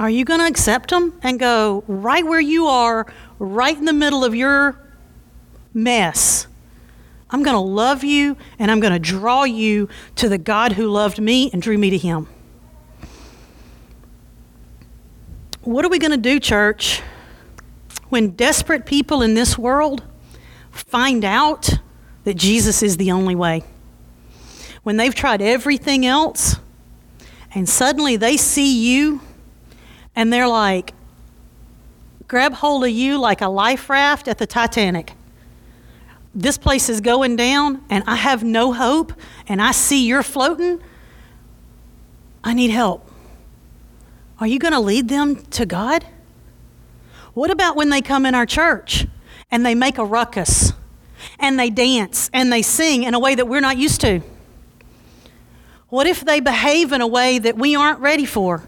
Are you going to accept them and go right where you are, right in the middle of your mess? I'm going to love you and I'm going to draw you to the God who loved me and drew me to Him. What are we going to do, church, when desperate people in this world find out that Jesus is the only way. When they've tried everything else, and suddenly they see you, and they're like, grab hold of you like a life raft at the Titanic. This place is going down, and I have no hope, and I see you're floating. I need help. Are you going to lead them to God? What about when they come in our church and they make a ruckus and they dance and they sing in a way that we're not used to? What if they behave in a way that we aren't ready for?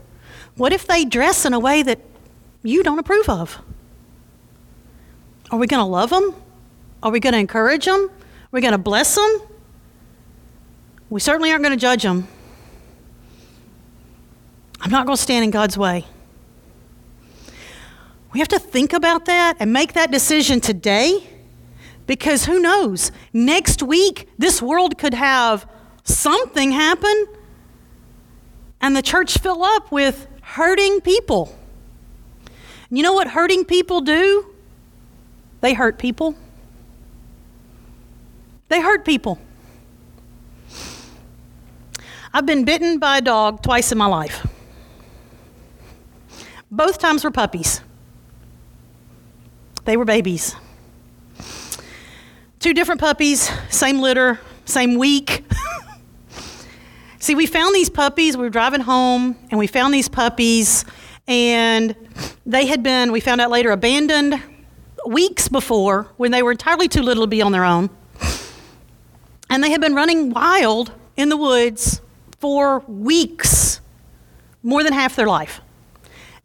What if they dress in a way that you don't approve of? Are we going to love them? Are we going to encourage them? Are we going to bless them? We certainly aren't going to judge them. I'm not going to stand in God's way. We have to think about that and make that decision today because who knows? Next week, this world could have something happen and the church fill up with hurting people. You know what hurting people do? They hurt people. They hurt people. I've been bitten by a dog twice in my life. Both times were puppies. They were babies. Two different puppies, same litter, same week. See, we found these puppies. We were driving home and we found these puppies, and they had been, we found out later, abandoned weeks before when they were entirely too little to be on their own. And they had been running wild in the woods for weeks, more than half their life.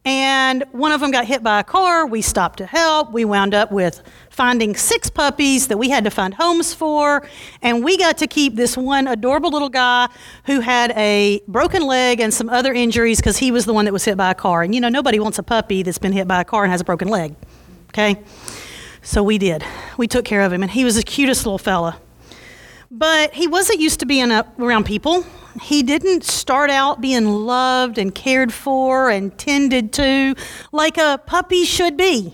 And one of them got hit by a car. We stopped to help. We wound up with finding six puppies that we had to find homes for. And we got to keep this one adorable little guy who had a broken leg and some other injuries because he was the one that was hit by a car. And you know, nobody wants a puppy that's been hit by a car and has a broken leg. Okay? So we did. We took care of him. And he was the cutest little fella. But he wasn't used to being up around people. He didn't start out being loved and cared for and tended to like a puppy should be.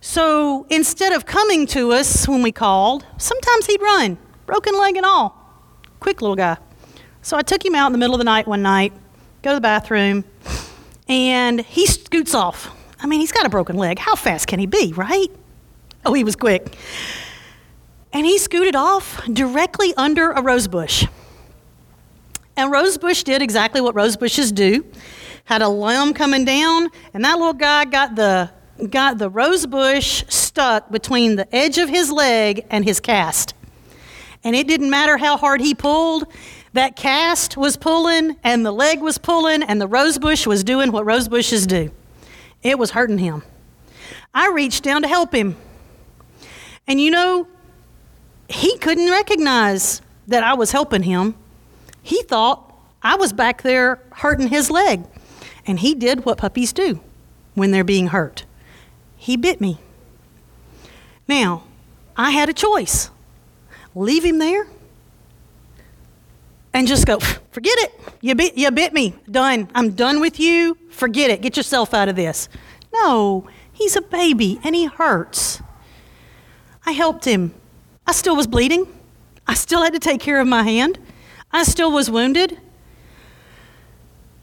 So instead of coming to us when we called, sometimes he'd run, broken leg and all. Quick little guy. So I took him out in the middle of the night one night, go to the bathroom, and he scoots off. I mean, he's got a broken leg. How fast can he be, right? Oh, he was quick. And he scooted off directly under a rose bush. And Rosebush did exactly what rosebushes do. Had a limb coming down, and that little guy got the got the rosebush stuck between the edge of his leg and his cast. And it didn't matter how hard he pulled, that cast was pulling and the leg was pulling and the rosebush was doing what rosebushes do. It was hurting him. I reached down to help him. And you know, he couldn't recognize that I was helping him he thought I was back there hurting his leg. And he did what puppies do when they're being hurt he bit me. Now, I had a choice leave him there and just go, forget it. You bit, you bit me. Done. I'm done with you. Forget it. Get yourself out of this. No, he's a baby and he hurts. I helped him. I still was bleeding. I still had to take care of my hand. I still was wounded.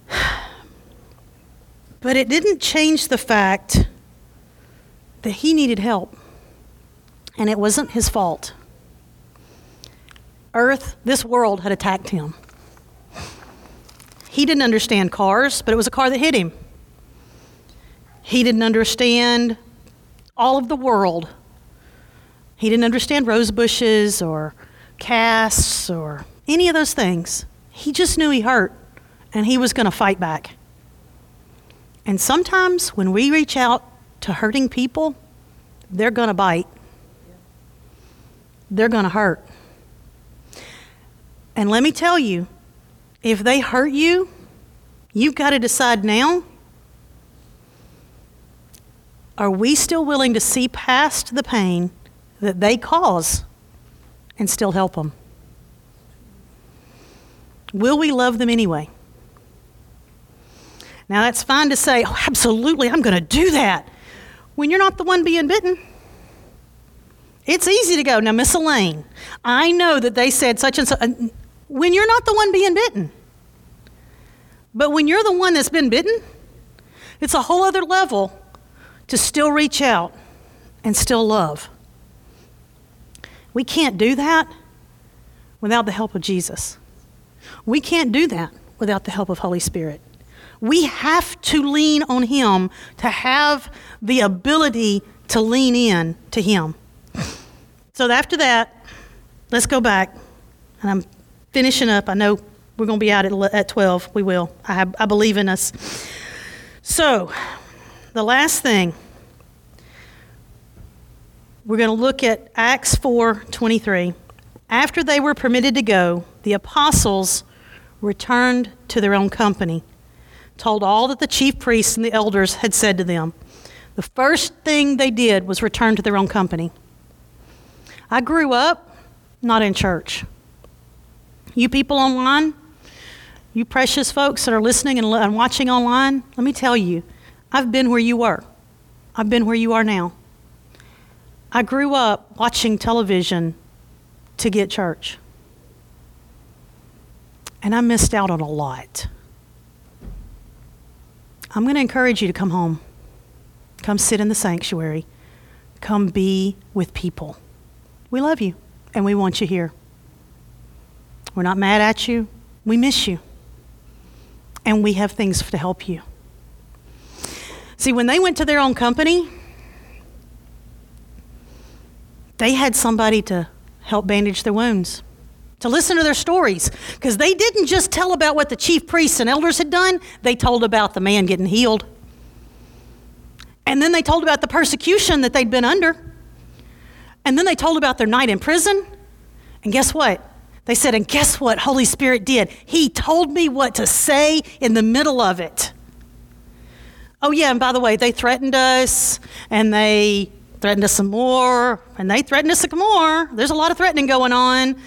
But it didn't change the fact that he needed help. And it wasn't his fault. Earth, this world had attacked him. He didn't understand cars, but it was a car that hit him. He didn't understand all of the world. He didn't understand rose bushes or casts or any of those things. He just knew he hurt and he was going to fight back. And sometimes when we reach out to hurting people, they're going to bite, they're going to hurt. And let me tell you, if they hurt you, you've got to decide now are we still willing to see past the pain that they cause and still help them? Will we love them anyway? Now, that's fine to say, oh, absolutely, I'm going to do that when you're not the one being bitten. It's easy to go, now, Miss Elaine, I know that they said such and such, when you're not the one being bitten. But when you're the one that's been bitten, it's a whole other level to still reach out and still love. We can't do that without the help of Jesus. We can't do that without the help of Holy Spirit. We have to lean on Him to have the ability to lean in to Him. So after that, let's go back. And I'm finishing up. I know we're going to be out at, at 12. We will. I, I believe in us. So, the last thing we're going to look at Acts 4:23. After they were permitted to go, the apostles returned to their own company, told all that the chief priests and the elders had said to them. The first thing they did was return to their own company. I grew up not in church. You people online, you precious folks that are listening and, and watching online, let me tell you, I've been where you were. I've been where you are now. I grew up watching television to get church. And I missed out on a lot. I'm going to encourage you to come home. Come sit in the sanctuary. Come be with people. We love you and we want you here. We're not mad at you. We miss you. And we have things to help you. See, when they went to their own company, they had somebody to help bandage their wounds, to listen to their stories. Because they didn't just tell about what the chief priests and elders had done, they told about the man getting healed. And then they told about the persecution that they'd been under. And then they told about their night in prison. And guess what? They said, and guess what Holy Spirit did? He told me what to say in the middle of it. Oh, yeah, and by the way, they threatened us and they threatened us some more and they threatened us some more. There's a lot of threatening going on.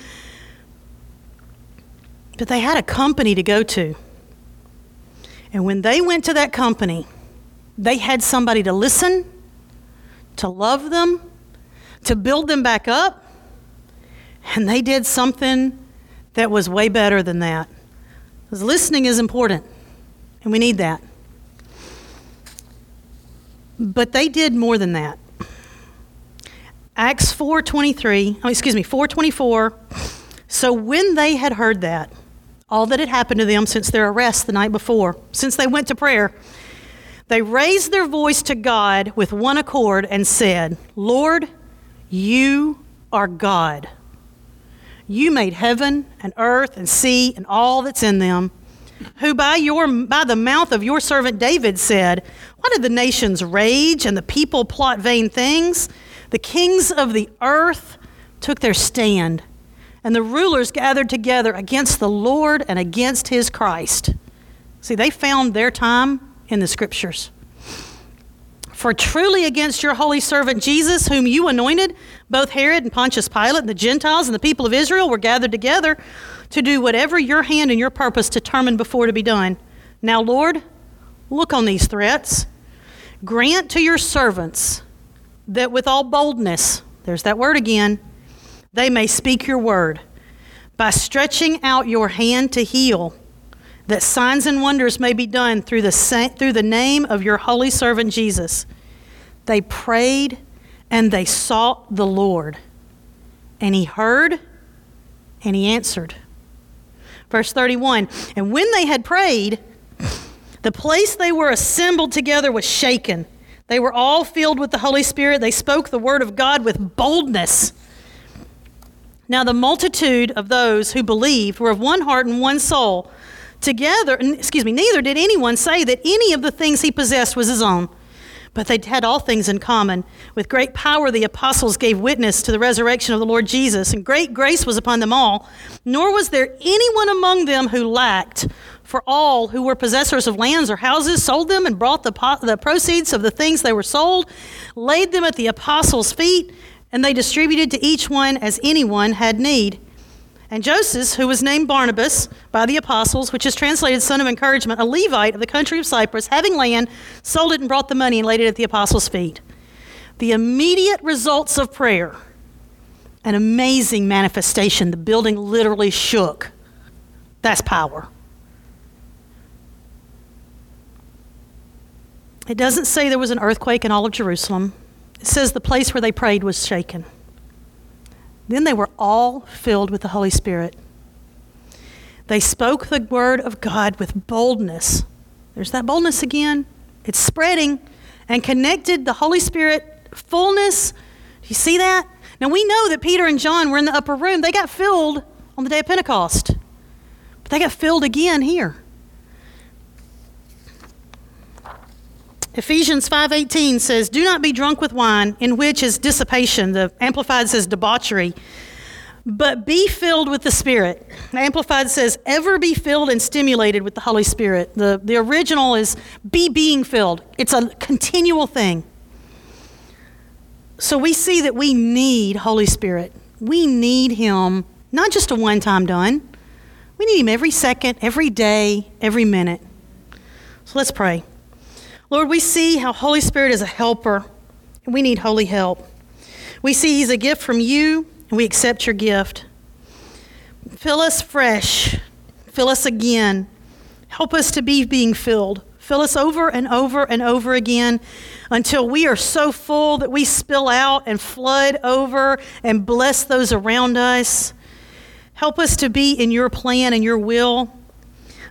But they had a company to go to. And when they went to that company, they had somebody to listen, to love them, to build them back up. And they did something that was way better than that. Because listening is important, and we need that. But they did more than that. Acts 4:23, oh, excuse me, 4:24. So when they had heard that, all that had happened to them since their arrest the night before, since they went to prayer, they raised their voice to God with one accord and said, "Lord, you are God. You made heaven and earth and sea and all that's in them." who by, your, by the mouth of your servant David said, Why did the nations rage and the people plot vain things? The kings of the earth took their stand, and the rulers gathered together against the Lord and against his Christ. See, they found their time in the scriptures. For truly against your holy servant Jesus, whom you anointed, both Herod and Pontius Pilate and the Gentiles and the people of Israel were gathered together to do whatever your hand and your purpose determined before to be done. Now, Lord, look on these threats. Grant to your servants that with all boldness, there's that word again, they may speak your word by stretching out your hand to heal, that signs and wonders may be done through the, through the name of your holy servant Jesus. They prayed and they sought the Lord, and he heard and he answered. Verse 31 And when they had prayed, the place they were assembled together was shaken. They were all filled with the Holy Spirit. They spoke the word of God with boldness. Now, the multitude of those who believed were of one heart and one soul. Together, excuse me, neither did anyone say that any of the things he possessed was his own but they had all things in common. With great power, the apostles gave witness to the resurrection of the Lord Jesus, and great grace was upon them all. Nor was there anyone among them who lacked, for all who were possessors of lands or houses sold them and brought the, po- the proceeds of the things they were sold, laid them at the apostles' feet, and they distributed to each one as anyone had need. And Joseph, who was named Barnabas by the apostles, which is translated son of encouragement, a Levite of the country of Cyprus, having land, sold it and brought the money and laid it at the apostles' feet. The immediate results of prayer, an amazing manifestation. The building literally shook. That's power. It doesn't say there was an earthquake in all of Jerusalem. It says the place where they prayed was shaken. Then they were all filled with the Holy Spirit. They spoke the word of God with boldness There's that boldness again. It's spreading and connected the Holy Spirit fullness. Do you see that? Now we know that Peter and John were in the upper room. They got filled on the day of Pentecost. But they got filled again here. Ephesians 5:18 says, "Do not be drunk with wine, in which is dissipation." The amplified says debauchery. But be filled with the Spirit. The Amplified says, ever be filled and stimulated with the Holy Spirit. The, the original is be being filled. It's a continual thing. So we see that we need Holy Spirit. We need Him, not just a one time done. We need Him every second, every day, every minute. So let's pray. Lord, we see how Holy Spirit is a helper, and we need holy help. We see He's a gift from you and we accept your gift. Fill us fresh. Fill us again. Help us to be being filled. Fill us over and over and over again until we are so full that we spill out and flood over and bless those around us. Help us to be in your plan and your will.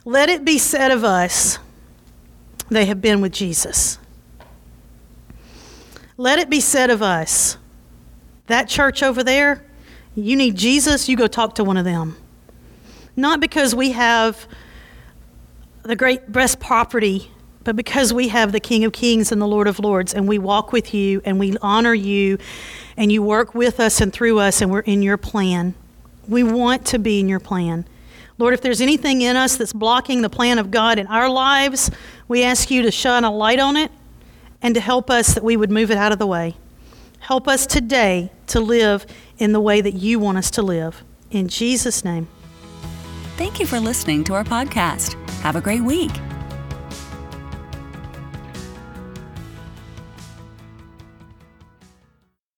Let it be said of us, they have been with Jesus. Let it be said of us, that church over there, you need Jesus, you go talk to one of them. Not because we have the great best property, but because we have the King of Kings and the Lord of Lords, and we walk with you and we honor you, and you work with us and through us, and we're in your plan. We want to be in your plan. Lord, if there's anything in us that's blocking the plan of God in our lives, we ask you to shine a light on it and to help us that we would move it out of the way. Help us today to live in the way that you want us to live. In Jesus' name. Thank you for listening to our podcast. Have a great week.